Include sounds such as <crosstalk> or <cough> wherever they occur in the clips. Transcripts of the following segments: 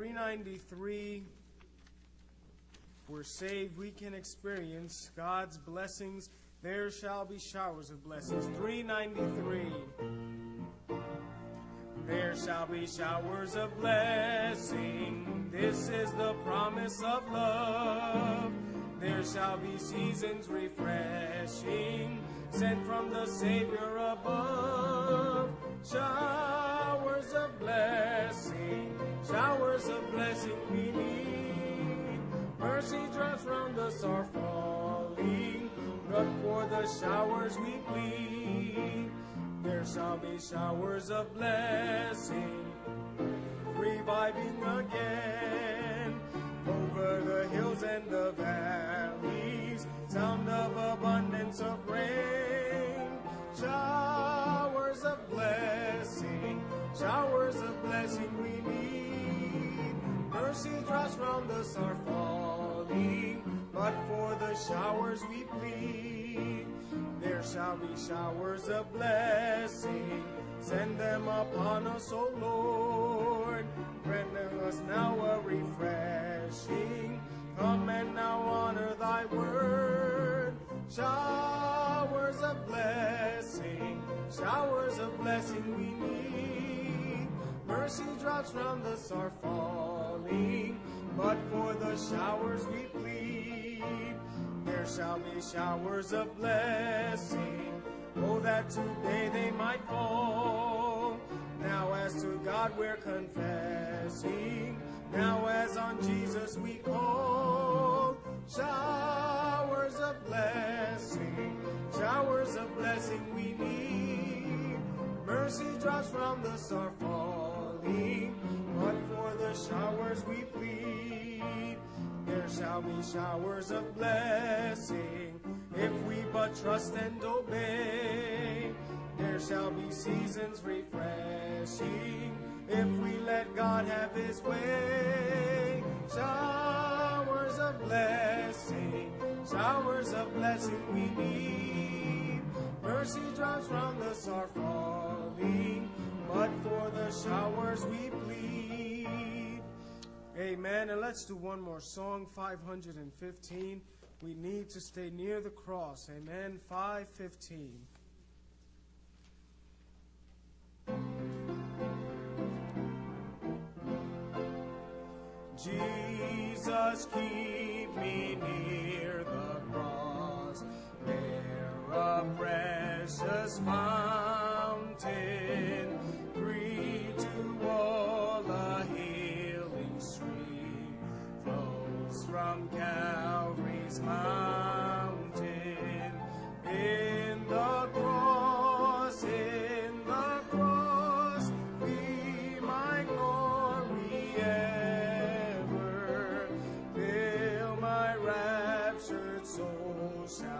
393 if we're saved we can experience god's blessings. There shall be showers of blessings. 393 there shall be showers of blessing. This is the promise of love. There shall be seasons refreshing sent from the savior above. Showers of blessing Showers of blessing we need. Mercy drops round us are falling. But for the showers we plead. There shall be showers of blessing. Reviving again. Over the hills and the valleys. Sound of abundance of rain. Showers of blessing. Showers of blessing we need mercy drops round us are falling, but for the showers we plead. There shall be showers of blessing, send them upon us, O Lord. Grant us now a refreshing. Come and now honor thy word. Showers of blessing, showers of blessing we need. Mercy drops round us are falling, but for the showers we plead. There shall be showers of blessing, oh, that today they might fall. Now, as to God we're confessing, now as on Jesus we call. Showers of blessing, showers of blessing we need. Mercy drops from the are falling, but for the showers we plead. There shall be showers of blessing if we but trust and obey. There shall be seasons refreshing if we let God have His way. Showers of blessing, showers of blessing we need. Mercy drops from us are falling, but for the showers we plead. Amen. And let's do one more song, 515. We need to stay near the cross. Amen. 515. Jesus, keep me near the cross, there a precious fountain, from Calvary's mountain. In the cross, in the cross, be my glory ever. Till my raptured soul shall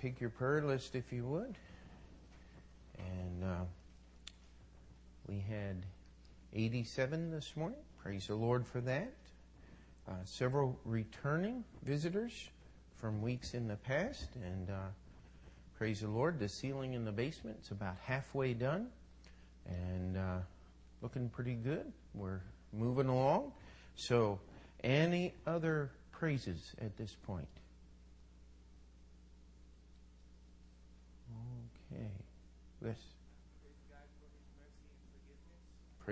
take your prayer list if you would. And uh, we had 87 this morning. Praise the Lord for that. Uh, several returning visitors from weeks in the past. And uh, praise the Lord, the ceiling in the basement is about halfway done and uh, looking pretty good. We're moving along. So, any other praises at this point? Okay. Yes.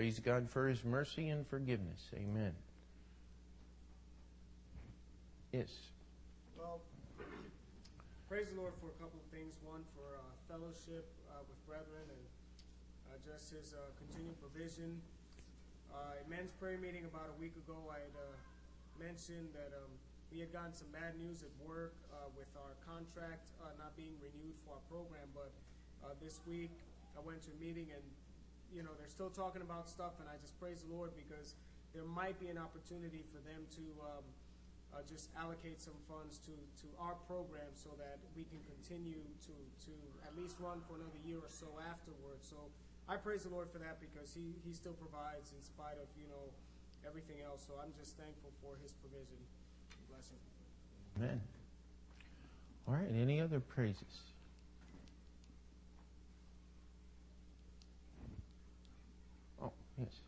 Praise God for His mercy and forgiveness. Amen. Yes. Well, praise the Lord for a couple of things. One, for uh, fellowship uh, with brethren and uh, just His uh, continued provision. Uh, at men's prayer meeting about a week ago, I had uh, mentioned that um, we had gotten some bad news at work with our contract not being renewed for our program. But this week, I went to a meeting and you know they're still talking about stuff, and I just praise the Lord because there might be an opportunity for them to. Um, uh, just allocate some funds to, to our program so that we can continue to, to at least run for another year or so afterwards. So I praise the Lord for that because he, he still provides in spite of, you know, everything else. So I'm just thankful for his provision. Bless him. Amen. All right. Any other praises? Oh, yes.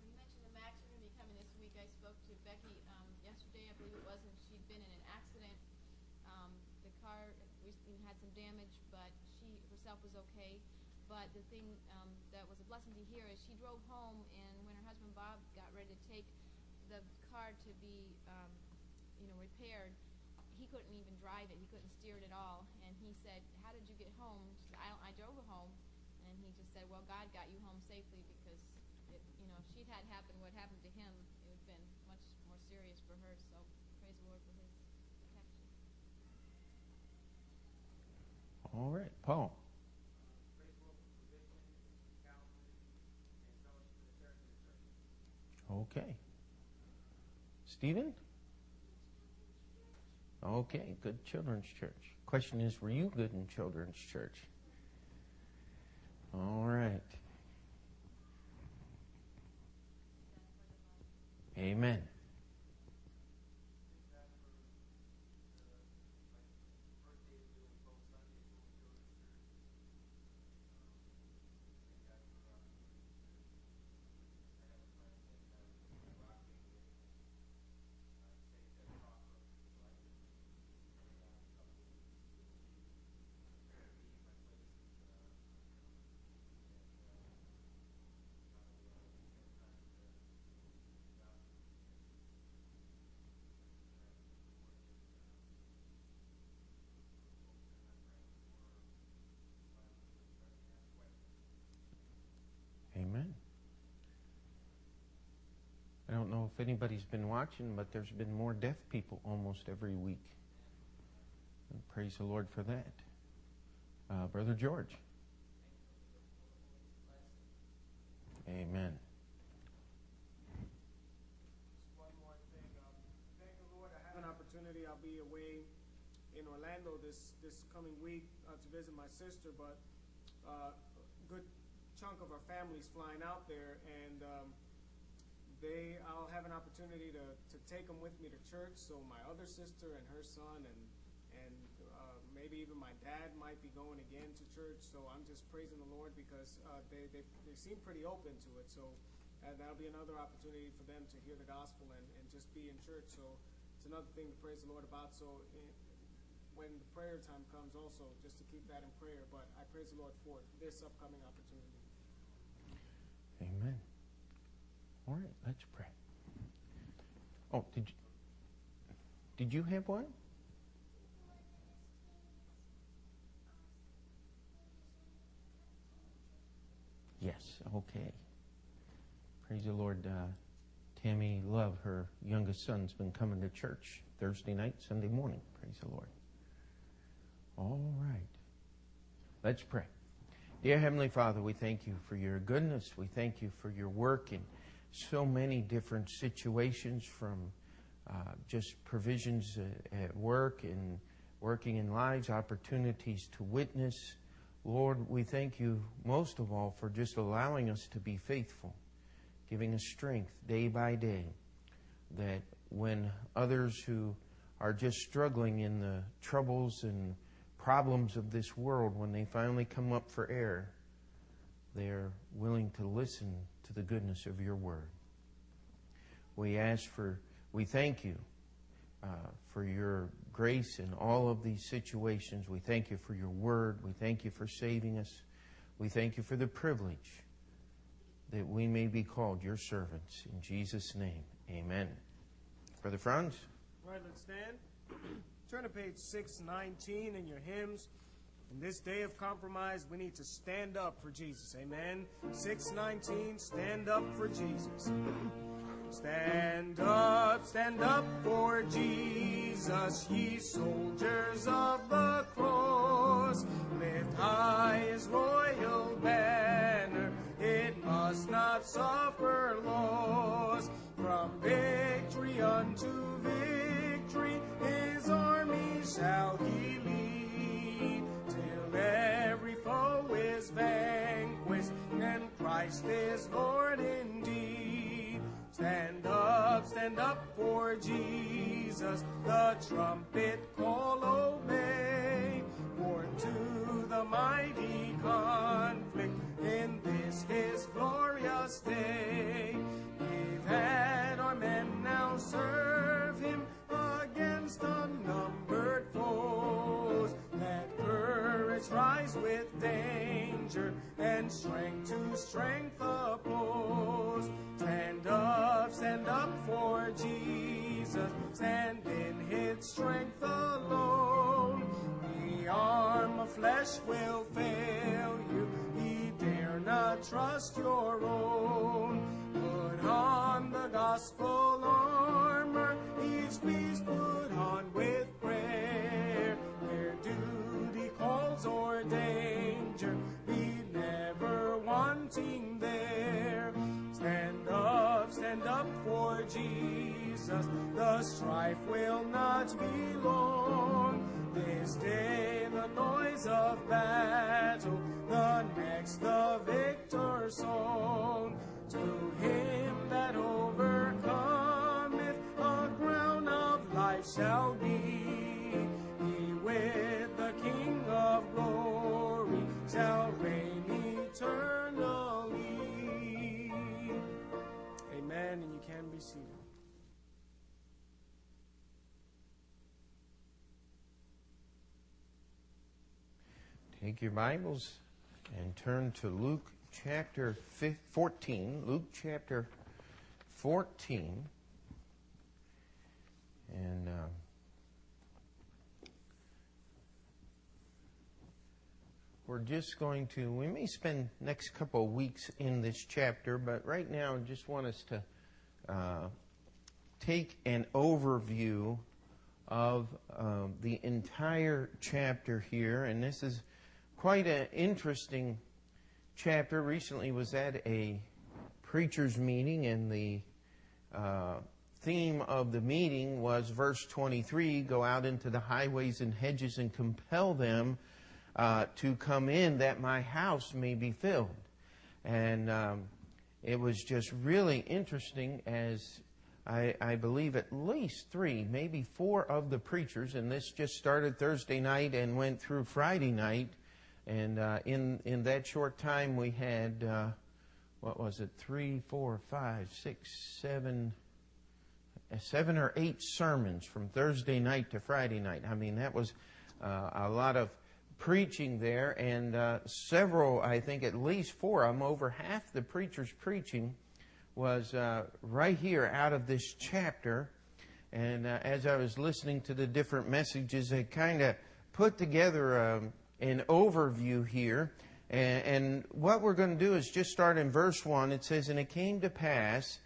When you mentioned the Max are going to be coming this week, I spoke to Becky um, yesterday, I believe it was, and she'd been in an accident. Um, the car had some damage, but she herself was okay. But the thing um, that was a blessing to hear is she drove home, and when her husband Bob got ready to take the car to be, um, you know, repaired, he couldn't even drive it. He couldn't steer it at all. And he said, "How did you get home?" She said, "I, I drove home." And he just said, "Well, God got you home safely because, you know, if she'd had happened what happened to him, it would have been much more serious for her. So praise the Lord for His protection." All right. Paul. Okay. Stephen? Okay, good children's church. Question is, were you good in children's church? All right. Amen. I don't if anybody's been watching, but there's been more deaf people almost every week. And praise the Lord for that. Uh, Brother George. Amen. Um, thank the Lord. I have an opportunity. I'll be away in Orlando this, this coming week uh, to visit my sister, but uh, a good chunk of our family's flying out there, and um, they I'll have an opportunity to, to take them with me to church. So my other sister and her son, and and uh, maybe even my dad might be going again to church. So I'm just praising the Lord because uh, they, they they seem pretty open to it. So uh, that'll be another opportunity for them to hear the gospel and, and just be in church. So it's another thing to praise the Lord about. So it, when the prayer time comes, also just to keep that in prayer. But I praise the Lord for this upcoming opportunity. Amen. All right, let's pray. Oh, did you, did you have one? Yes, okay. Praise the Lord. Uh, Tammy Love, her youngest son's been coming to church Thursday night, Sunday morning. Praise the Lord. All right. Let's pray. Dear Heavenly Father, we thank you for your goodness. We thank you for your work in so many different situations from uh, just provisions uh, at work and working in lives, opportunities to witness. Lord, we thank you most of all for just allowing us to be faithful, giving us strength day by day, that when others who are just struggling in the troubles and problems of this world, when they finally come up for air, they are willing to listen to the goodness of your word. We ask for, we thank you uh, for your grace in all of these situations. We thank you for your word. We thank you for saving us. We thank you for the privilege that we may be called your servants. In Jesus' name, amen. Brother Franz? All right, let's stand. <clears throat> Turn to page 619 in your hymns. In this day of compromise, we need to stand up for Jesus. Amen. 619, stand up for Jesus. Stand up, stand up for Jesus, ye soldiers of the cross. Lift high his royal banner, it must not suffer loss. From victory unto victory, his army shall he is vanquished, and Christ is Lord indeed. Stand up, stand up for Jesus, the trumpet call obey. For to the mighty conflict in this his glorious day. We've had our men now serve him against unnumbered foes. Courage rise with danger and strength to strength oppose. Stand up, stand up for Jesus, stand in his strength alone. The arm of flesh will fail you, he dare not trust your own. Put on the gospel armor, he's piece or danger, be never wanting there. Stand up, stand up for Jesus. The strife will not be long. This day the noise of battle, the next the victor's song. To him that overcometh, a crown of life shall be. Take your Bibles and turn to Luke chapter 14. Luke chapter 14. And uh, we're just going to, we may spend next couple of weeks in this chapter, but right now I just want us to uh, take an overview of uh, the entire chapter here. And this is quite an interesting chapter. Recently was at a preacher's meeting, and the uh, theme of the meeting was verse 23 go out into the highways and hedges and compel them uh, to come in that my house may be filled. And um, it was just really interesting as I, I, believe at least three, maybe four of the preachers, and this just started Thursday night and went through Friday night. And uh, in in that short time, we had uh, what was it? Three, four, five, six, seven, seven or eight sermons from Thursday night to Friday night. I mean, that was uh, a lot of preaching there, and uh, several, I think at least four of them, over half the preachers preaching was uh, right here out of this chapter. And uh, as I was listening to the different messages, I kind of put together um, an overview here. And, and what we're going to do is just start in verse 1. It says, And it came to pass,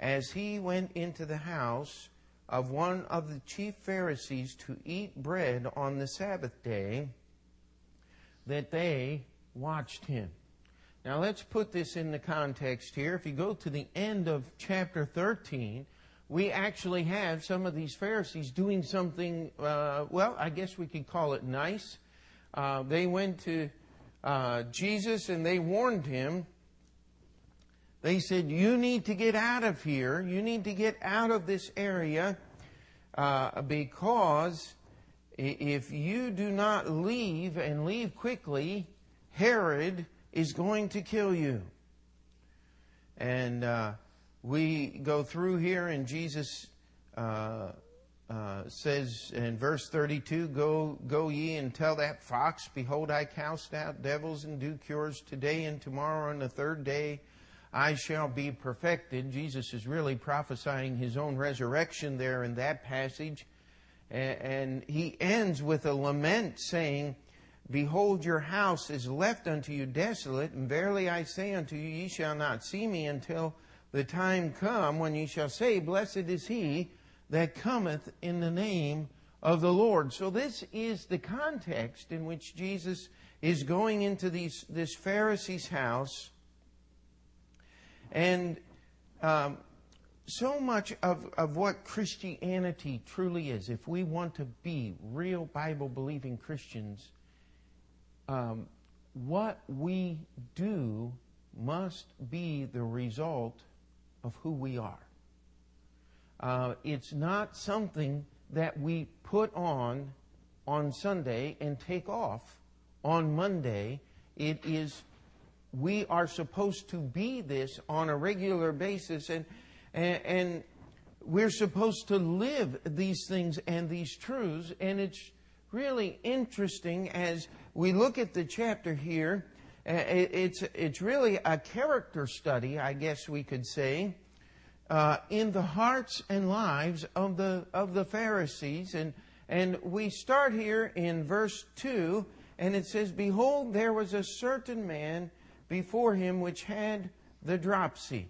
as he went into the house of one of the chief Pharisees to eat bread on the Sabbath day, that they watched him. Now let's put this in the context here. If you go to the end of chapter 13, we actually have some of these Pharisees doing something, uh, well, I guess we could call it nice. Uh, they went to uh, Jesus and they warned him. They said, You need to get out of here. You need to get out of this area uh, because if you do not leave and leave quickly, Herod is going to kill you. And uh, we go through here, and Jesus uh, uh, says in verse 32 go, go ye and tell that fox, Behold, I cast out devils and do cures today and tomorrow, and the third day I shall be perfected. Jesus is really prophesying his own resurrection there in that passage. And he ends with a lament saying, Behold, your house is left unto you desolate, and verily I say unto you, ye shall not see me until the time come when ye shall say, Blessed is he that cometh in the name of the Lord. So this is the context in which Jesus is going into these, this Pharisee's house. And um, so much of, of what Christianity truly is, if we want to be real Bible believing Christians, um, what we do must be the result of who we are. Uh, it's not something that we put on on Sunday and take off on Monday. It is, we are supposed to be this on a regular basis. And and, and we're supposed to live these things and these truths. And it's really interesting as we look at the chapter here. Uh, it's, it's really a character study, I guess we could say, uh, in the hearts and lives of the, of the Pharisees. And, and we start here in verse 2, and it says, Behold, there was a certain man before him which had the dropsy.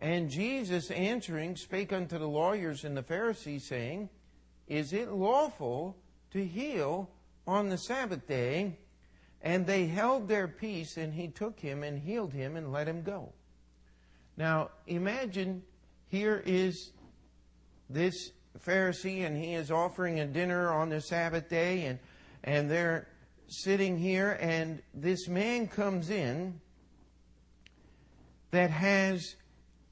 And Jesus answering spake unto the lawyers and the Pharisees, saying, Is it lawful to heal on the Sabbath day? And they held their peace, and he took him and healed him and let him go. Now, imagine here is this Pharisee, and he is offering a dinner on the Sabbath day, and, and they're sitting here, and this man comes in that has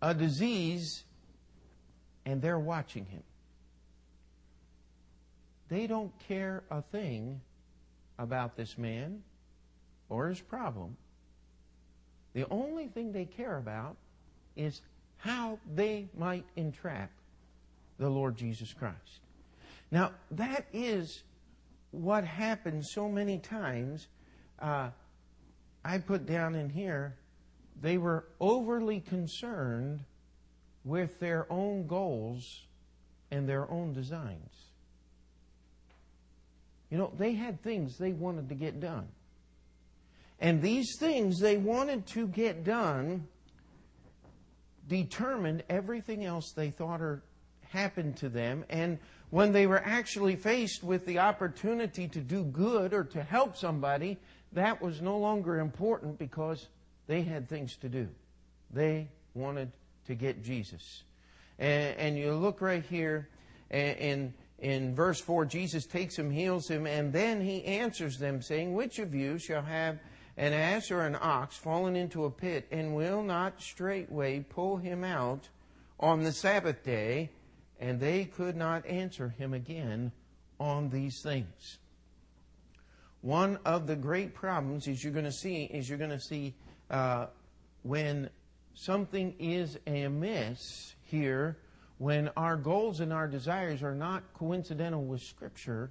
a disease and they're watching him. They don't care a thing about this man or his problem. The only thing they care about is how they might entrap the Lord Jesus Christ. Now, that is what happens so many times. Uh, I put down in here they were overly concerned with their own goals and their own designs. You know, they had things they wanted to get done. And these things they wanted to get done determined everything else they thought or happened to them. And when they were actually faced with the opportunity to do good or to help somebody, that was no longer important because they had things to do. They wanted to get Jesus. And, and you look right here in, in verse 4, Jesus takes him, heals him, and then he answers them, saying, Which of you shall have an ass or an ox fallen into a pit, and will not straightway pull him out on the Sabbath day? And they could not answer him again on these things. One of the great problems is you're going to see is you're going to see uh, when something is amiss here, when our goals and our desires are not coincidental with Scripture,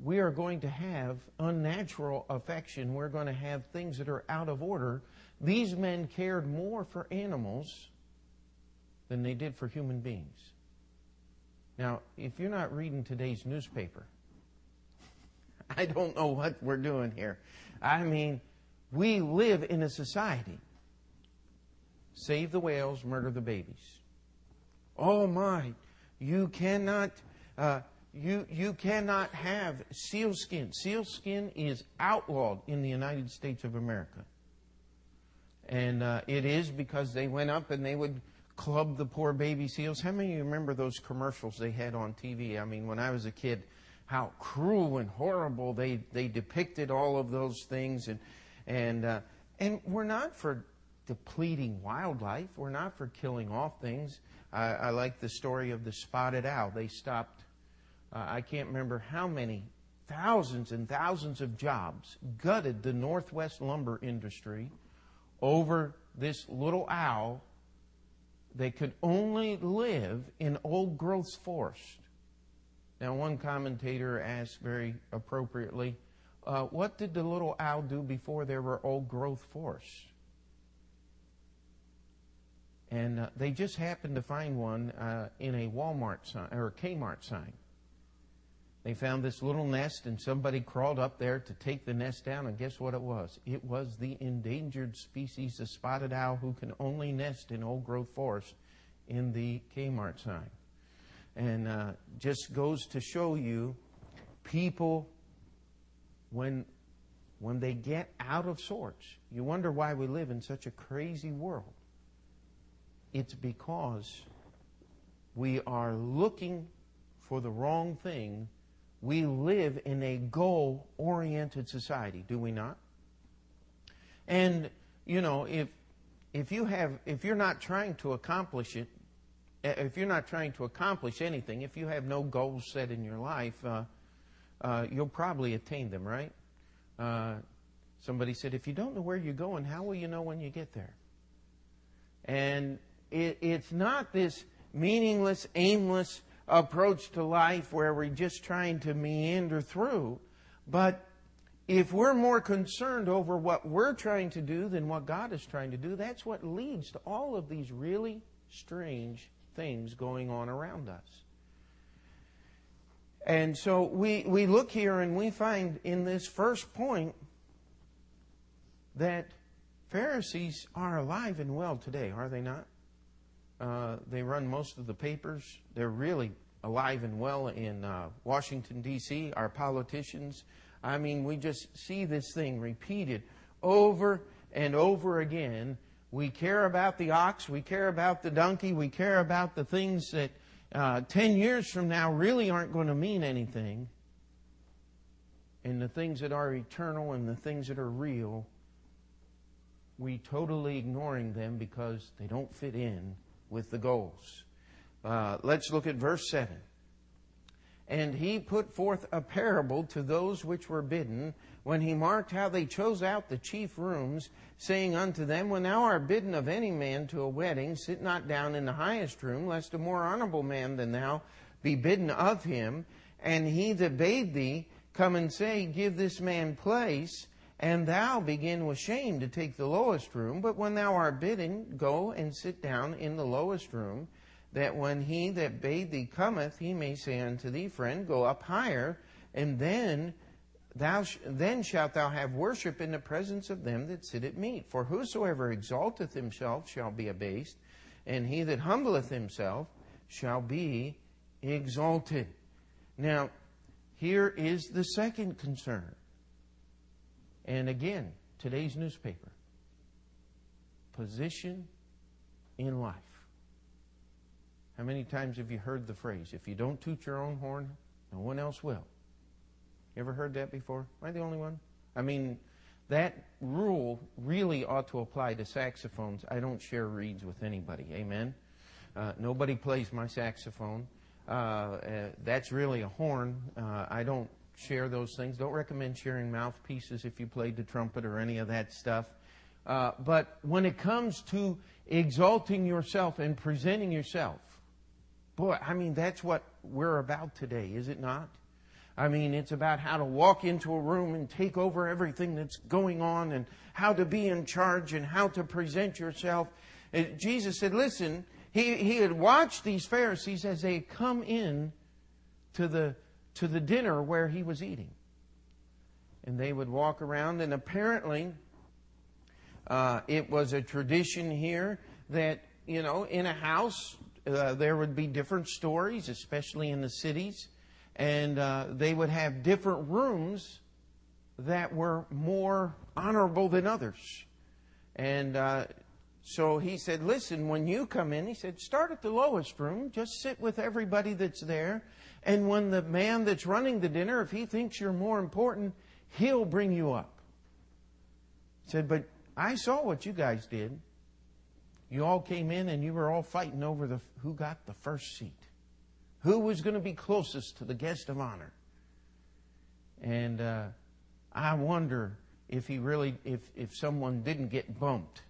we are going to have unnatural affection. We're going to have things that are out of order. These men cared more for animals than they did for human beings. Now, if you're not reading today's newspaper, <laughs> I don't know what we're doing here. I mean, we live in a society. Save the whales, murder the babies. Oh my, you cannot uh, you, you cannot have sealskin. Sealskin is outlawed in the United States of America. And uh, it is because they went up and they would club the poor baby seals. How many of you remember those commercials they had on TV? I mean, when I was a kid, how cruel and horrible they, they depicted all of those things. And, and, uh, and we're not for depleting wildlife, we're not for killing off things. I, I like the story of the spotted owl. They stopped uh, I can't remember how many thousands and thousands of jobs gutted the Northwest lumber industry over this little owl that could only live in old growth forest. Now, one commentator asked very appropriately, uh, what did the little owl do before there were old growth forests? And uh, they just happened to find one uh, in a Walmart sign or a Kmart sign. They found this little nest, and somebody crawled up there to take the nest down, and guess what it was? It was the endangered species of spotted owl who can only nest in old growth forests in the Kmart sign. And uh, just goes to show you people, when, when they get out of sorts, you wonder why we live in such a crazy world. It's because we are looking for the wrong thing we live in a goal oriented society, do we not? And, you know, if, if you have, if you're not trying to accomplish it, if you're not trying to accomplish anything, if you have no goals set in your life, uh, uh, you'll probably attain them, right? Uh, somebody said, if you don't know where you're going, how will you know when you get there? And it, it's not this meaningless, aimless, approach to life where we're just trying to meander through. But if we're more concerned over what we're trying to do than what God is trying to do, that's what leads to all of these really strange things going on around us. And so we, we look here and we find in this first point that Pharisees are alive and well today, are they not? Uh, they run most of the papers. They're really alive and well in uh, Washington, D.C., our politicians. I mean, we just see this thing repeated over and over again. We care about the ox, we care about the donkey, we care about the things that uh, 10 years from now really aren't going to mean anything. And the things that are eternal and the things that are real, we totally ignoring them because they don't fit in with the goals. Uh, let's look at verse 7. And he put forth a parable to those which were bidden, when he marked how they chose out the chief rooms, saying unto them, When thou art bidden of any man to a wedding, sit not down in the highest room, lest a more honorable man than thou be bidden of him. And he that bade thee come and say, Give this man place, and thou begin with shame to take the lowest room. But when thou art bidden, go and sit down in the lowest room, that when he that bade thee cometh, he may say unto thee, Friend, go up higher, and then thou sh- then shalt thou have worship in the presence of them that sit at meat. For whosoever exalteth himself shall be abased, and he that humbleth himself shall be exalted. Now, here is the second concern. And again, today's newspaper position in life. How many times have you heard the phrase, if you don't toot your own horn, no one else will? You ever heard that before? Am I the only one? I mean, that rule really ought to apply to saxophones. I don't share reeds with anybody. Amen? Uh, nobody plays my saxophone. Uh, uh, that's really a horn. Uh, I don't share those things. Don't recommend sharing mouthpieces if you played the trumpet or any of that stuff. Uh, but when it comes to exalting yourself and presenting yourself, Boy, I mean, that's what we're about today, is it not? I mean, it's about how to walk into a room and take over everything that's going on and how to be in charge and how to present yourself. And Jesus said, listen, he, he had watched these Pharisees as they come in to the, to the dinner where he was eating. And they would walk around, and apparently uh, it was a tradition here that, you know, in a house, uh, there would be different stories, especially in the cities and uh, they would have different rooms that were more honorable than others. And uh, so he said, Listen, when you come in, he said, start at the lowest room, just sit with everybody that's there. And when the man that's running the dinner, if he thinks you're more important, he'll bring you up. He said, But I saw what you guys did. You all came in and you were all fighting over the, who got the first seat who was going to be closest to the guest of honor. And uh, I wonder if he really, if, if someone didn't get bumped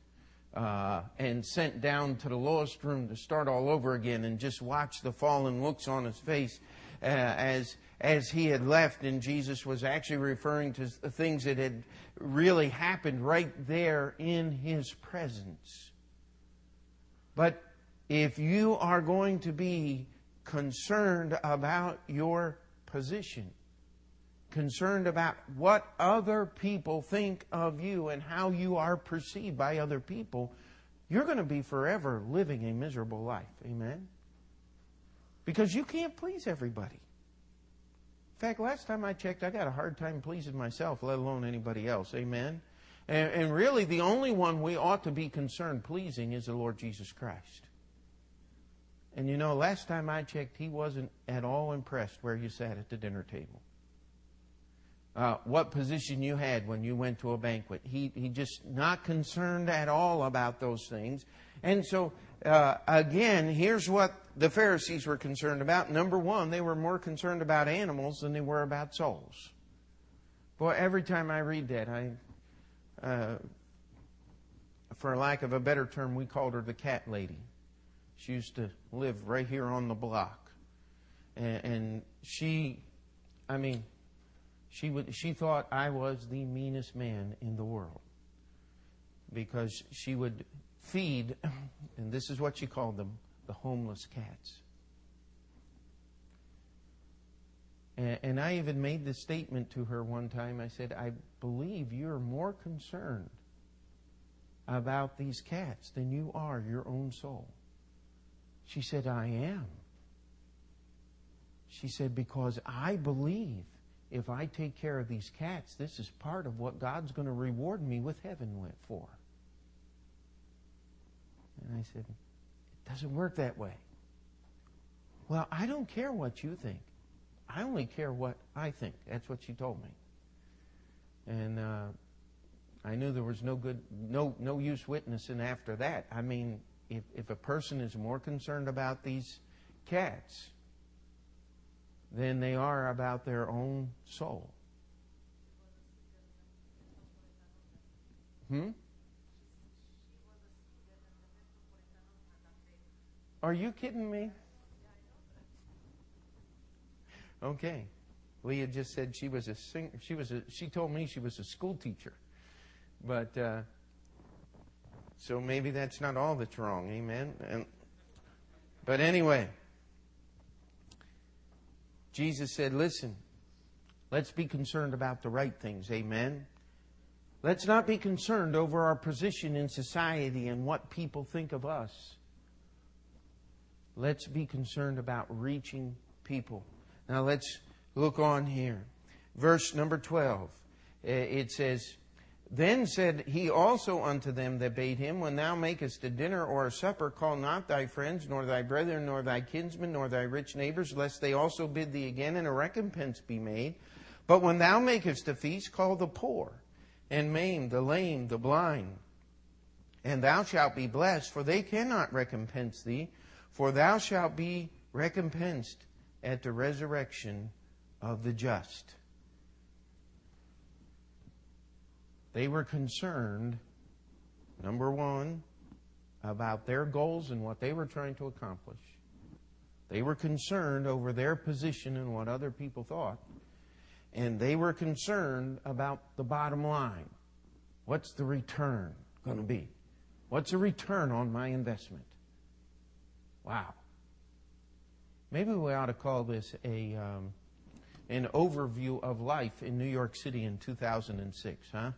uh, and sent down to the lowest room to start all over again and just watch the fallen looks on his face uh, as as he had left, and Jesus was actually referring to the things that had really happened right there in his presence. But if you are going to be concerned about your position, concerned about what other people think of you and how you are perceived by other people, you're going to be forever living a miserable life. Amen? Because you can't please everybody. In fact, last time I checked, I got a hard time pleasing myself, let alone anybody else. Amen? And, and really, the only one we ought to be concerned pleasing is the Lord Jesus Christ. And you know, last time I checked, he wasn't at all impressed where you sat at the dinner table. Uh, what position you had when you went to a banquet. He, he just not concerned at all about those things. And so, uh, again, here's what the Pharisees were concerned about. Number one, they were more concerned about animals than they were about souls. Boy, every time I read that, I, uh, for lack of a better term, we called her the cat lady. She used to live right here on the block. And, and she, I mean, she, would, she thought I was the meanest man in the world because she would feed, <clears throat> and this is what she called them, the homeless cats. And, and I even made the statement to her one time. I said, I believe you're more concerned about these cats than you are your own soul. She said, I am. She said, because I believe if I take care of these cats, this is part of what God's going to reward me with heaven went for. And I said, it doesn't work that way. Well, I don't care what you think. I only care what I think. That's what she told me. And uh, I knew there was no good, no no use witnessing after that. I mean, if, if a person is more concerned about these cats than they are about their own soul. Hmm? Are you kidding me? Okay. Leah just said she was a sing- she was a she told me she was a school teacher. But uh, so maybe that's not all that's wrong. Amen. And, but anyway, Jesus said, listen, let's be concerned about the right things. Amen. Let's not be concerned over our position in society and what people think of us. Let's be concerned about reaching people. Now let's look on here. Verse number 12. Eh, it says, then said he also unto them that bade him, When thou makest a dinner or a supper, call not thy friends, nor thy brethren, nor thy kinsmen, nor thy rich neighbors, lest they also bid thee again, and a recompense be made. But when thou makest a feast, call the poor, and maimed, the lame, the blind. And thou shalt be blessed, for they cannot recompense thee, for thou shalt be recompensed at the resurrection of the just. They were concerned, number one, about their goals and what they were trying to accomplish. They were concerned over their position and what other people thought. And they were concerned about the bottom line. What's the return going to be? What's the return on my investment? Wow. Maybe we ought to call this a um, an overview of life in New York City in 2006, huh?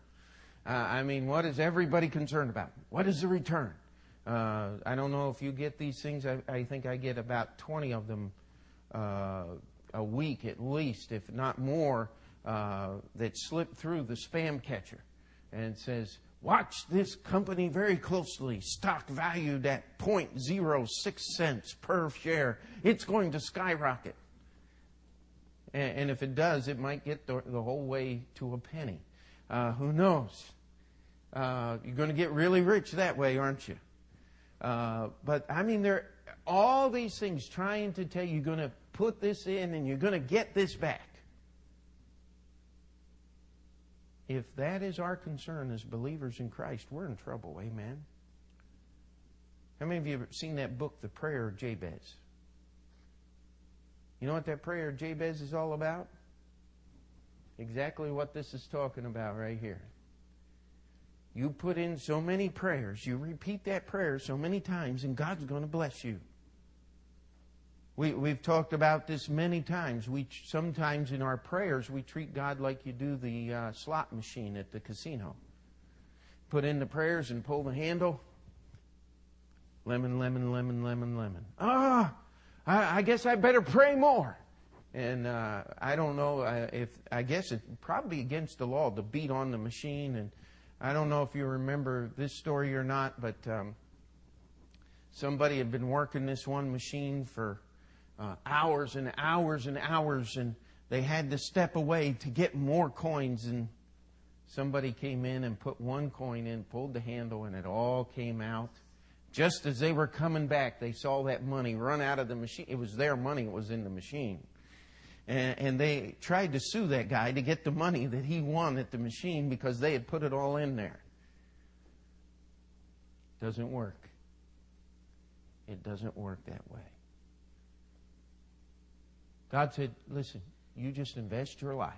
Uh, I mean, what is everybody concerned about? What is the return? Uh, I don't know if you get these things. I, I think I get about 20 of them uh, a week at least, if not more, uh, that slip through the spam catcher. And says, Watch this company very closely. Stock valued at 0.06 cents per share. It's going to skyrocket. And, if it does, it might get the, the whole way to a penny. Uh, who knows? Uh, you're going to get really rich that way, aren't you? Uh, but I mean, there all these things trying to tell you you're going to put this in and you're going to get this back. If that is our concern as believers in Christ, we're in trouble. Amen. How many of you have seen that book, The Prayer of Jabez? You know what that prayer of Jabez is all about? Exactly what this is talking about right here. You put in so many prayers, you repeat that prayer so many times, and God's going to bless you. We, we've talked about this many times. We sometimes in our prayers we treat God like you do the uh, slot machine at the casino. Put in the prayers and pull the handle. Lemon, lemon, lemon, lemon, lemon. Ah, I, I guess I better pray more. And uh, I don't know uh, if I guess it's probably against the law to beat on the machine and I don't know if you remember this story or not, but um, somebody had been working this one machine for uh, hours and hours and hours, and they had to step away to get more coins. And somebody came in and put one coin in, pulled the handle, and it all came out. Just as they were coming back, they saw that money run out of the machine. It was their money, it was in the machine. And, and they tried to sue that guy to get the money that he won at the machine because they had put it all in there. Doesn't work. It doesn't work that way. God said, listen, you just invest your life.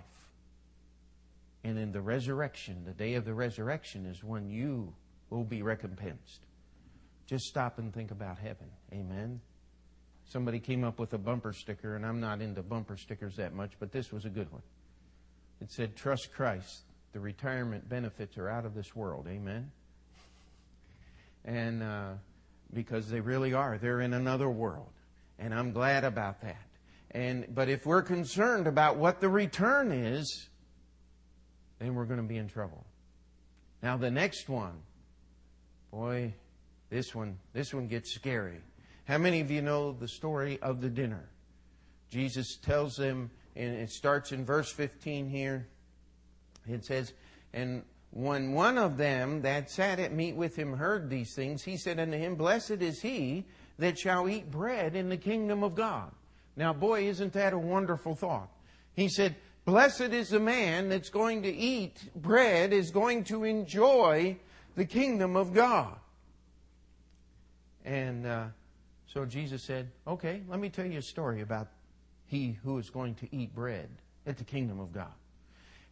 And in the resurrection, the day of the resurrection is when you will be recompensed. Just stop and think about heaven. Amen. Somebody came up with a bumper sticker, and I'm not into bumper stickers that much, but this was a good one. It said, Trust Christ. The retirement benefits are out of this world. Amen. And uh, because they really are, they're in another world. And I'm glad about that. And, but if we're concerned about what the return is, then we're going to be in trouble. Now, the next one, boy, this one, this one gets scary. How many of you know the story of the dinner? Jesus tells them, and it starts in verse 15 here. It says, And when one of them that sat at meat with him heard these things, he said unto him, Blessed is he that shall eat bread in the kingdom of God. Now, boy, isn't that a wonderful thought? He said, Blessed is the man that's going to eat bread, is going to enjoy the kingdom of God. And uh, so Jesus said, Okay, let me tell you a story about he who is going to eat bread at the kingdom of God.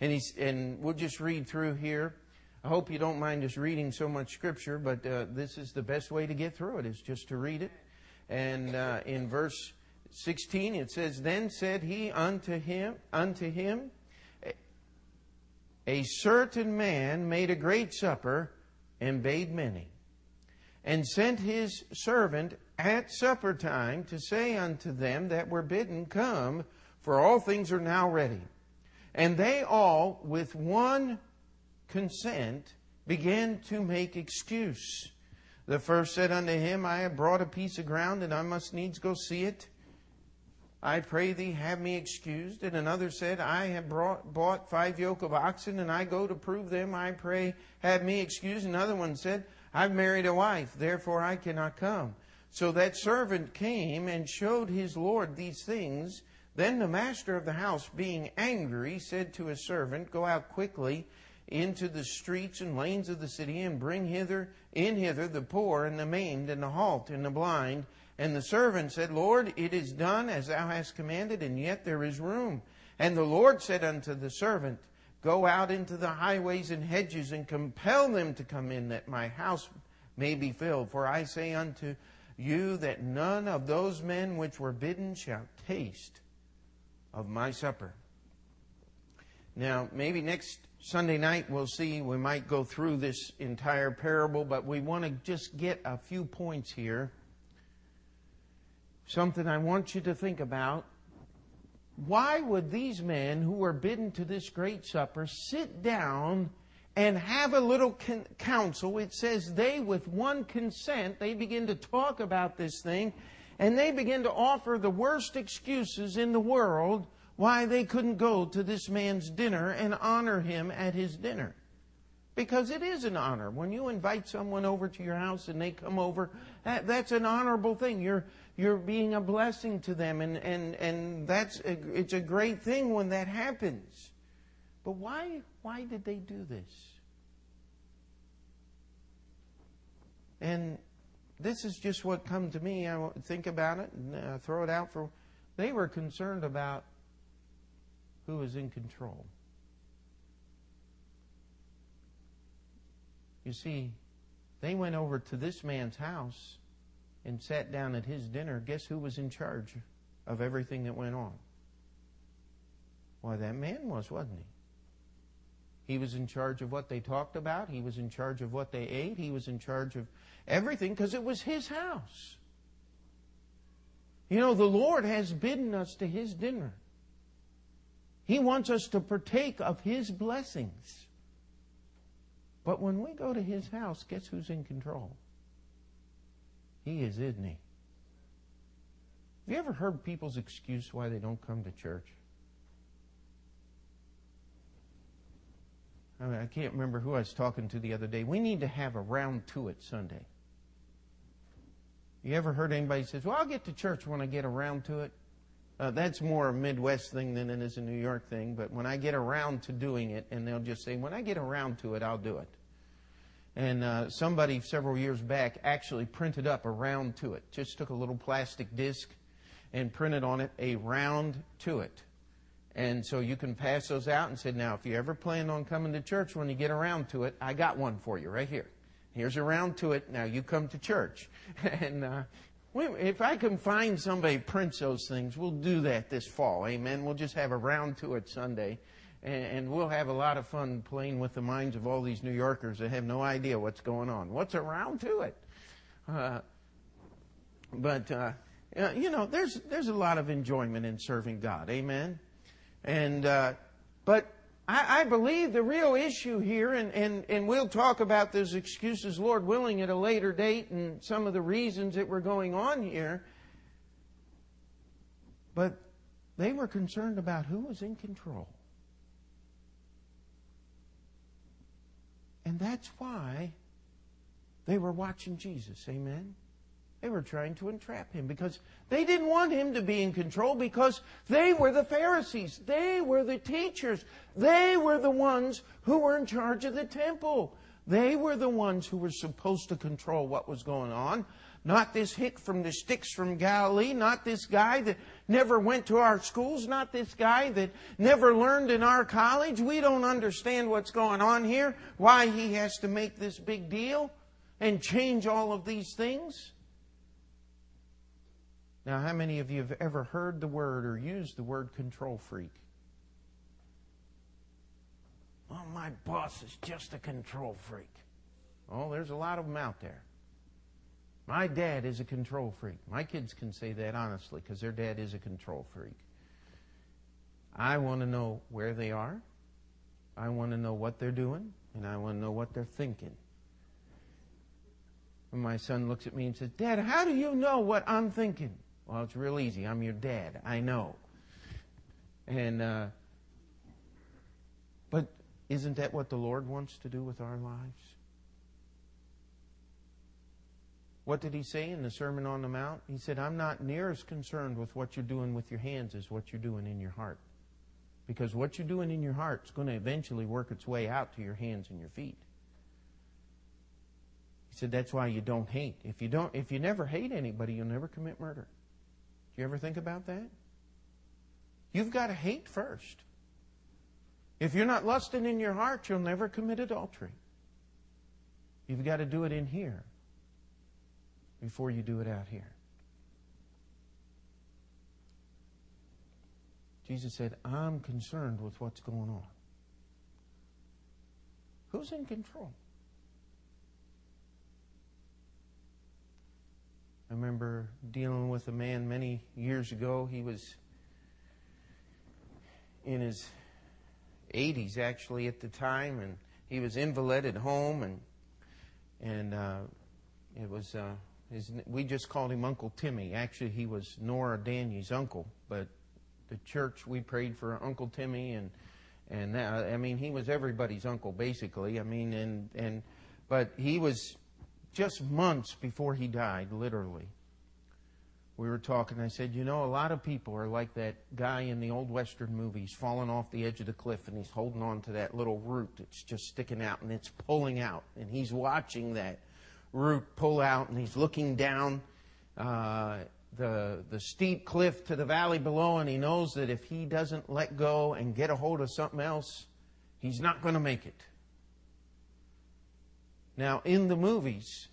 And, he's, and we'll just read through here. I hope you don't mind us reading so much scripture, but uh, this is the best way to get through it, is just to read it. And uh, in verse 16 it says, Then said he unto him, unto him, A certain man made a great supper and bade many, and sent his servant at supper time to say unto them that were bidden, Come, for all things are now ready. And they all, with one consent, began to make excuse. The first said unto him, I have brought a piece of ground, and I must needs go see it. I pray thee, have me excused. And another said, I have brought, bought five yoke of oxen, and I go to prove them. I pray, have me excused. Another one said, I've married a wife, therefore I cannot come. So that servant came and showed his Lord these things. Then the master of the house, being angry, said to his servant, Go out quickly into the streets and lanes of the city, and bring hither in hither the poor and the maimed and the halt and the blind, And the servant said, Lord, it is done as thou hast commanded, and yet there is room. And the Lord said unto the servant, Go out into the highways and hedges, and compel them to come in, that my house may be filled. For I say unto you that none of those men which were bidden shall taste of my supper. Now, maybe next Sunday night we'll see, we might go through this entire parable, but we want to just get a few points here. Something I want you to think about. Why would these men who were bidden to this great supper sit down and have a little council? It says they, with one consent, they begin to talk about this thing and they begin to offer the worst excuses in the world why they couldn't go to this man's dinner and honor him at his dinner. Because it is an honor. When you invite someone over to your house and they come over, that, that's an honorable thing. You're, you're being a blessing to them, and, and, and that's a, it's a great thing when that happens. But why, why did they do this? And this is just what come to me. I think about it and uh, throw it out for. They were concerned about who was in control. You see, they went over to this man's house and sat down at his dinner. Guess who was in charge of everything that went on? Why, that man was, wasn't he? He was in charge of what they talked about. He was in charge of what they ate. He was in charge of everything because it was his house. You know, the Lord has bidden us to his dinner. He wants us to partake of His blessings. But when we go to His house, guess who's in control? He is, isn't He? Have you ever heard people's excuse why they don't come to church? I, mean, I can't remember who I was talking to the other day. We need to have a round to it Sunday. You ever heard anybody says, "Well, I'll get to church when I get around to it"? Uh, that's more a Midwest thing than it is a New York thing, but when I get around to doing it, and they'll just say, when I get around to it, I'll do it. And uh, somebody several years back actually printed up a round to it. Just took a little plastic disc and printed on it a round to it. And so you can pass those out and said, now, if you ever plan on coming to church when you get around to it, I got one for you right here. Here's a round to it. Now you come to church. <laughs> and uh, if I can find somebody prints those things, we'll do that this fall. Amen. We'll just have a round to it Sunday. And we'll have a lot of fun playing with the minds of all these New Yorkers that have no idea what's going on. What's around to it? Uh, but, uh, you know, there's, there's a lot of enjoyment in serving God. Amen. And, uh, but I, I, believe the real issue here, and, and, and we'll talk about those excuses, Lord willing, at a later date and some of the reasons that were going on here. But they were concerned about who was in control. And that's why they were watching Jesus. Amen? They were trying to entrap him because they didn't want him to be in control because they were the Pharisees. They were the teachers. They were the ones who were in charge of the temple. They were the ones who were supposed to control what was going on. Not this hick from the sticks from Galilee, not this guy that never went to our schools, not this guy that never learned in our college. We don't understand what's going on here, why he has to make this big deal and change all of these things. Now, how many of you have ever heard the word or used the word control freak? Well, my boss is just a control freak. Oh, there's a lot of them out there. My dad is a control freak. My kids can say that honestly because their dad is a control freak. I want to know where they are. I want to know what they're doing. And I want to know what they're thinking. When my son looks at me and says, Dad, how do you know what I'm thinking? Well, it's real easy. I'm your dad. I know. And, uh, but isn't that what the Lord wants to do with our lives? What did he say in the Sermon on the Mount? He said, I'm not near as concerned with what you're doing with your hands as what you're doing in your heart. Because what you're doing in your heart is going to eventually work its way out to your hands and your feet. He said that's why you don't hate. If you don't if you never hate anybody, you'll never commit murder. Do you ever think about that? You've got to hate first. If you're not lusting in your heart, you'll never commit adultery. You've got to do it in here before you do it out here. Jesus said, I'm concerned with what's going on. Who's in control? I remember dealing with a man many years ago. He was in his 80s actually at the time, and he was invalided home, and and uh, it was uh, his, we just called him Uncle Timmy. Actually, he was Nora Daniel's uncle, but the church we prayed for Uncle Timmy, and and that, I mean he was everybody's uncle basically. I mean, and and but he was just months before he died, literally we were talking. I said, you know, a lot of people are like that guy in the old Western movies falling off the edge of the cliff and he's holding on to that little root that's just sticking out and it's pulling out. And he's watching that root pull out and he's looking down uh, the, the steep cliff to the valley below and he knows that if he doesn't let go and get a hold of something else, he's not going to make it. Now, in the movies,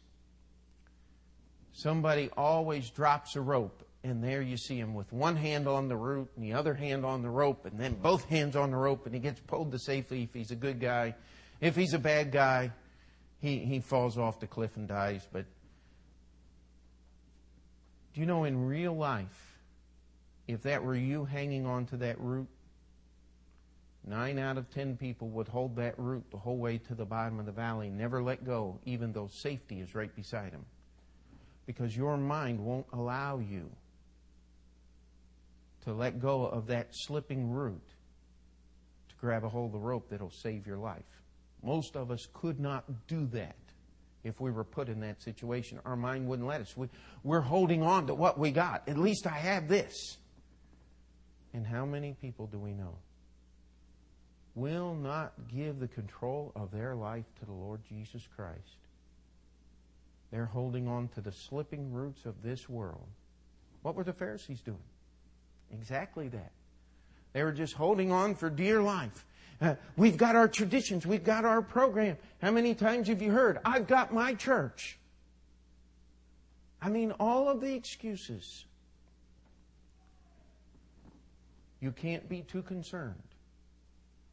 somebody always drops a rope, and there you see him with one hand on the root and the other hand on the rope, and then both hands on the rope, and he gets pulled to safety if he's a good guy. If he's a bad guy, he, he falls off the cliff and dies. But do you know in real life, if that were you hanging on to that root, nine out of ten people would hold that root the whole way to the bottom of the valley, never let go, even though safety is right beside him because your mind won't allow you to let go of that slipping root to grab a hold of the rope that'll save your life. Most of us could not do that if we were put in that situation. Our mind wouldn't let us. We, we're holding on to what we got. At least I have this. And how many people do we know will not give the control of their life to the Lord Jesus Christ? They're holding on to the slipping roots of this world. What were the Pharisees doing? Exactly that. They were just holding on for dear life. Uh, <laughs> we've got our traditions. We've got our program. How many times have you heard, I've got my church? I mean, all of the excuses. You can't be too concerned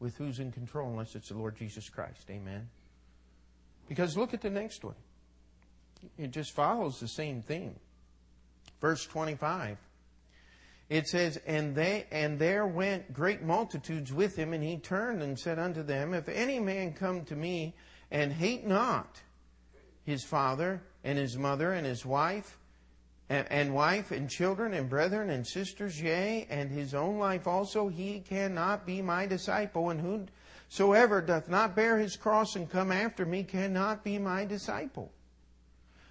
with who's in control unless it's the Lord Jesus Christ. Amen. Because look at the next one. It just follows the same theme. Verse 25. It says, and they and there went great multitudes with him, and he turned and said unto them, If any man come to me and hate not his father and his mother and his wife and, and wife and children and brethren and sisters, yea, and his own life also, he cannot be my disciple. And whosoever doth not bear his cross and come after me cannot be my disciple.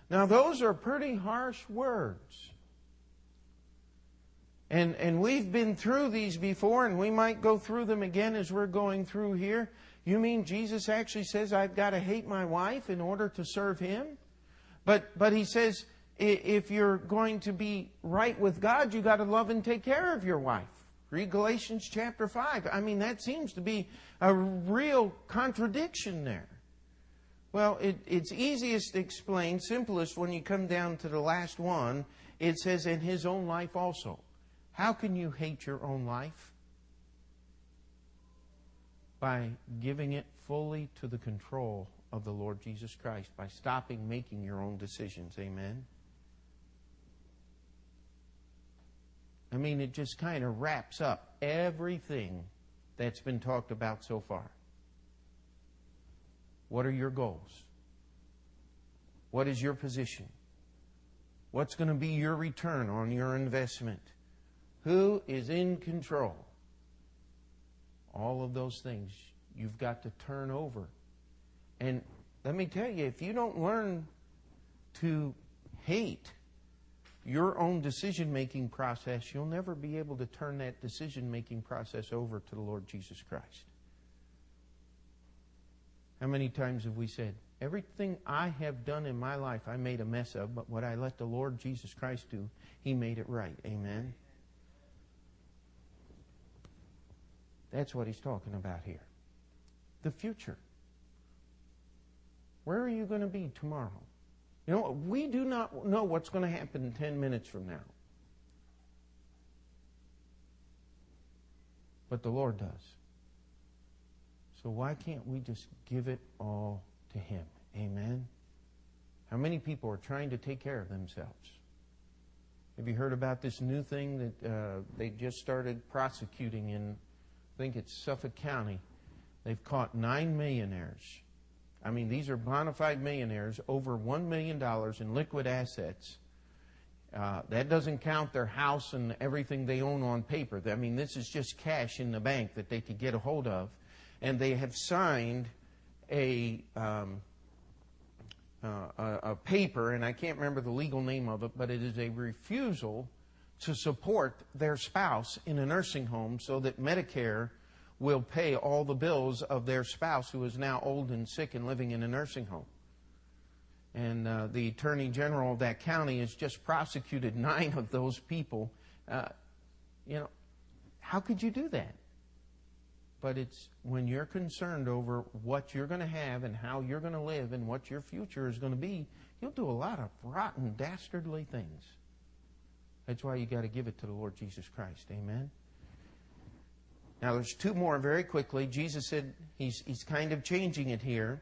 Now, those are pretty harsh words. And, and we've been through these before, and we might go through them again as we're going through here. You mean Jesus actually says, I've got to hate my wife in order to serve him? But, but he says, if you're going to be right with God, you've got to love and take care of your wife. Read Galatians chapter 5. I mean, that seems to be a real contradiction there. Well, it, it's easiest to explain, simplest when you come down to the last one. It says, in his own life also. How can you hate your own life? By giving it fully to the control of the Lord Jesus Christ, by stopping making your own decisions. Amen? I mean, it just kind of wraps up everything that's been talked about so far. What are your goals? What is your position? What's going to be your return on your investment? Who is in control? All of those things you've got to turn over. And let me tell you, if you don't learn to hate your own decision making process, you'll never be able to turn that decision making process over to the Lord Jesus Christ. How many times have we said, Everything I have done in my life, I made a mess of, but what I let the Lord Jesus Christ do, He made it right. Amen? That's what He's talking about here. The future. Where are you going to be tomorrow? You know, we do not know what's going to happen 10 minutes from now. But the Lord does. So why can't we just give it all to Him? Amen? How many people are trying to take care of themselves? Have you heard about this new thing that uh, they just started prosecuting in, think it's Suffolk County? They've caught nine millionaires. I mean, these are bona fide millionaires, over $1 million in liquid assets. Uh, that doesn't count their house and everything they own on paper. I mean, this is just cash in the bank that they could get a hold of. And they have signed a, um, uh, a, a paper, and I can't remember the legal name of it, but it is a refusal to support their spouse in a nursing home so that Medicare will pay all the bills of their spouse who is now old and sick and living in a nursing home. And uh, the Attorney General of that county has just prosecuted <laughs> nine of those people. Uh, you know, how could you do that? But it's when you're concerned over what you're going to have and how you're going to live and what your future is going to be, you'll do a lot of rotten, dastardly things. That's why you got to give it to the Lord Jesus Christ. Amen. Now, there's two more very quickly. Jesus said he's, he's kind of changing it here.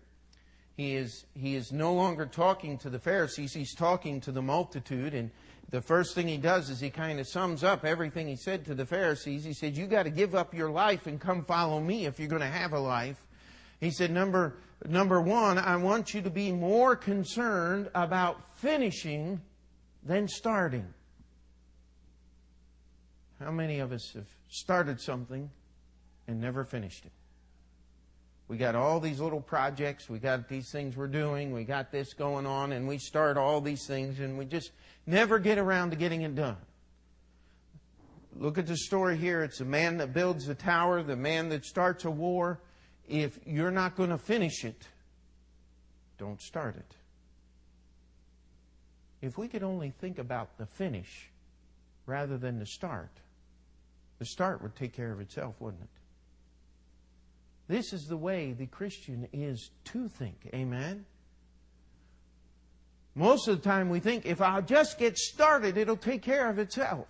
He is, he is no longer talking to the Pharisees, he's talking to the multitude. And the first thing he does is he kind of sums up everything he said to the Pharisees. He said, You got to give up your life and come follow me if you're going to have a life. He said, Number, number one, I want you to be more concerned about finishing than starting. How many of us have started something and never finished it. We got all these little projects, we got these things we're doing, we got this going on, and we start all these things, and we just never get around to getting it done. Look at the story here. It's the man that builds a tower, the man that starts a war. If you're not going to finish it, don't start it. If we could only think about the finish rather than the start, the start would take care of itself, wouldn't it? This is the way the Christian is to think. Amen? Most of the time we think if I'll just get started, it'll take care of itself.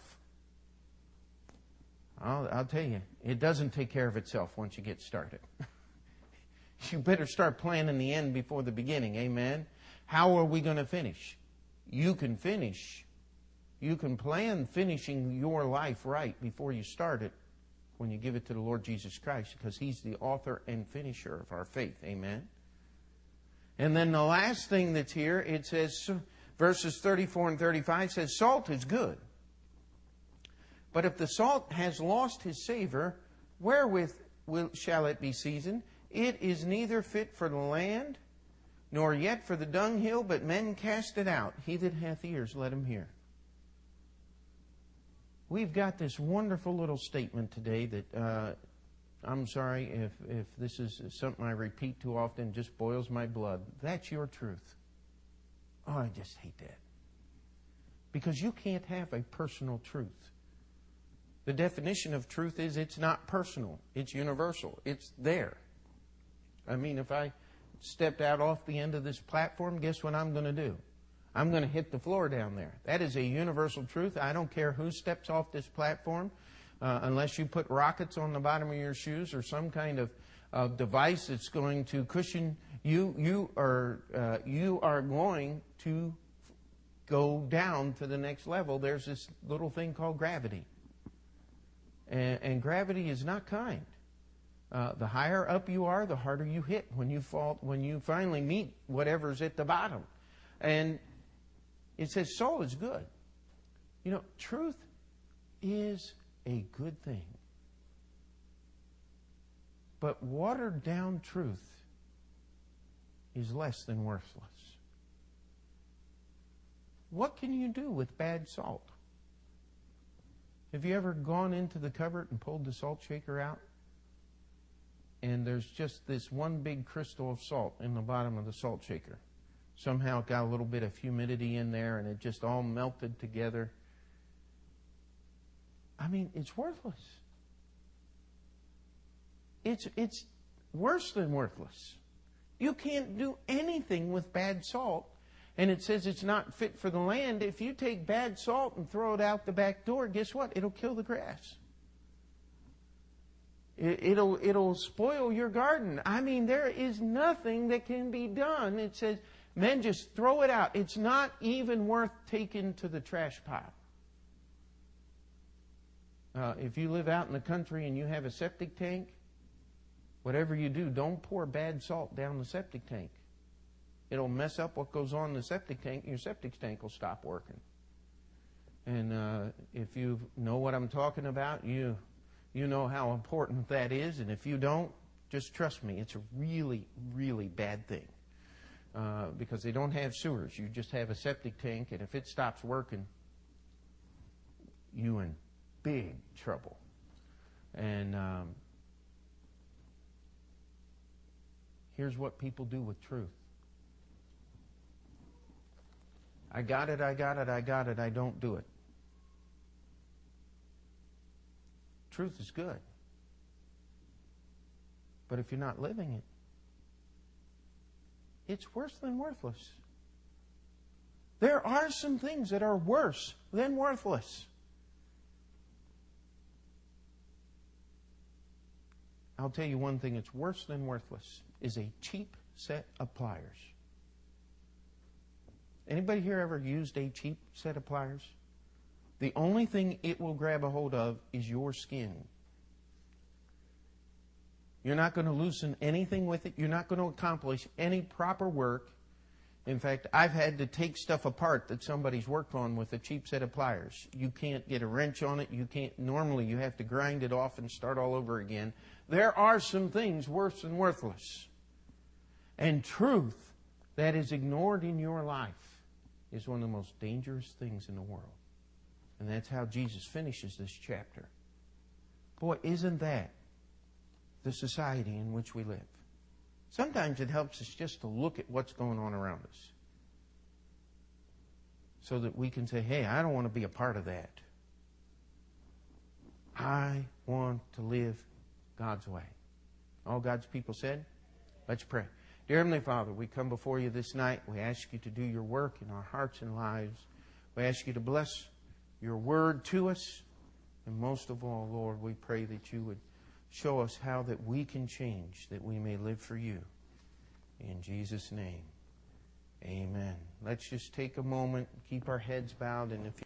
I'll, I'll tell you, it doesn't take care of itself once you get started. <laughs> you better start planning the end before the beginning. Amen? How are we going to finish? You can finish. You can plan finishing your life right before you start it when you give it to the Lord Jesus Christ because He's the author and finisher of our faith. Amen. And then the last thing that's here, it says, verses 34 and 35 says, Salt is good. But if the salt has lost his savor, wherewith will, shall it be seasoned? It is neither fit for the land, nor yet for the dunghill, but men cast it out. He that hath ears, let him hear we've got this wonderful little statement today that uh, I'm sorry if, if this is something I repeat too often, just boils my blood. That's your truth. Oh, I just hate that. Because you can't have a personal truth. The definition of truth is it's not personal, it's universal, it's there. I mean, if I stepped out off the end of this platform, guess what I'm going to do? I'm going to hit the floor down there. That is a universal truth. I don't care who steps off this platform, uh, unless you put rockets on the bottom of your shoes or some kind of, device that's going to cushion you. You are uh, you are going to go down to the next level. There's this little thing called gravity, and, and gravity is not kind. Uh, the higher up you are, the harder you hit when you fall. When you finally meet whatever's at the bottom, and it says soul is good. You know, truth is a good thing. But watered down truth is less than worthless. What can you do with bad salt? Have you ever gone into the cupboard and pulled the salt shaker out? and there's just this one big crystal of salt in the bottom of the salt shaker. Somehow got a little bit of humidity in there and it just all melted together. I mean, it's worthless. It's, it's worse than worthless. You can't do anything with bad salt. And it says it's not fit for the land. If you take bad salt and throw it out the back door, guess what? It'll kill the grass. It, will it'll spoil your garden. I mean, there is nothing that can be done. It says, men just throw it out. It's not even worth taking to the trash pile. Uh, if you live out in the country and you have a septic tank, whatever you do, don't pour bad salt down the septic tank. It'll mess up what goes on in the septic tank. Your septic tank will stop working. And uh, if you know what I'm talking about, you you know how important that is. And if you don't, just trust me, it's a really, really bad thing. Uh, because they don't have sewers. You just have a septic tank, and if it stops working, you in big trouble. And um, Here's what people do with truth I got it, I got it, I got it, I don't do it. Truth is good. But if you're not living it, it's worse than worthless. There are some things that are worse than worthless. I'll tell you one thing that's worse than worthless is a cheap set of pliers. Anybody here ever used a cheap set of pliers? The only thing it will grab a hold of is your skin. You're not going to loosen anything with it. You're not going to accomplish any proper work. In fact, I've had to take stuff apart that somebody's worked on with a cheap set of pliers. You can't get a wrench on it. You can't, normally you have to grind it off and start all over again. There are some things worse than worthless. And truth that is ignored in your life is one of the most dangerous things in the world. And that's how Jesus finishes this chapter. Boy, isn't that the society in which we live? Sometimes it helps us just to look at what's going on around us so that we can say, hey, I don't want to be a part of that. I want to live God's way. All God's people said, let's pray. Dear Heavenly Father, we come before you this night. We ask you to do your work in our hearts and lives. We ask you to bless your word to us. And most of all, Lord, we pray that you would show us how that we can change, that we may live for you. In Jesus' name, amen. Let's just take a moment, keep our heads bowed, and if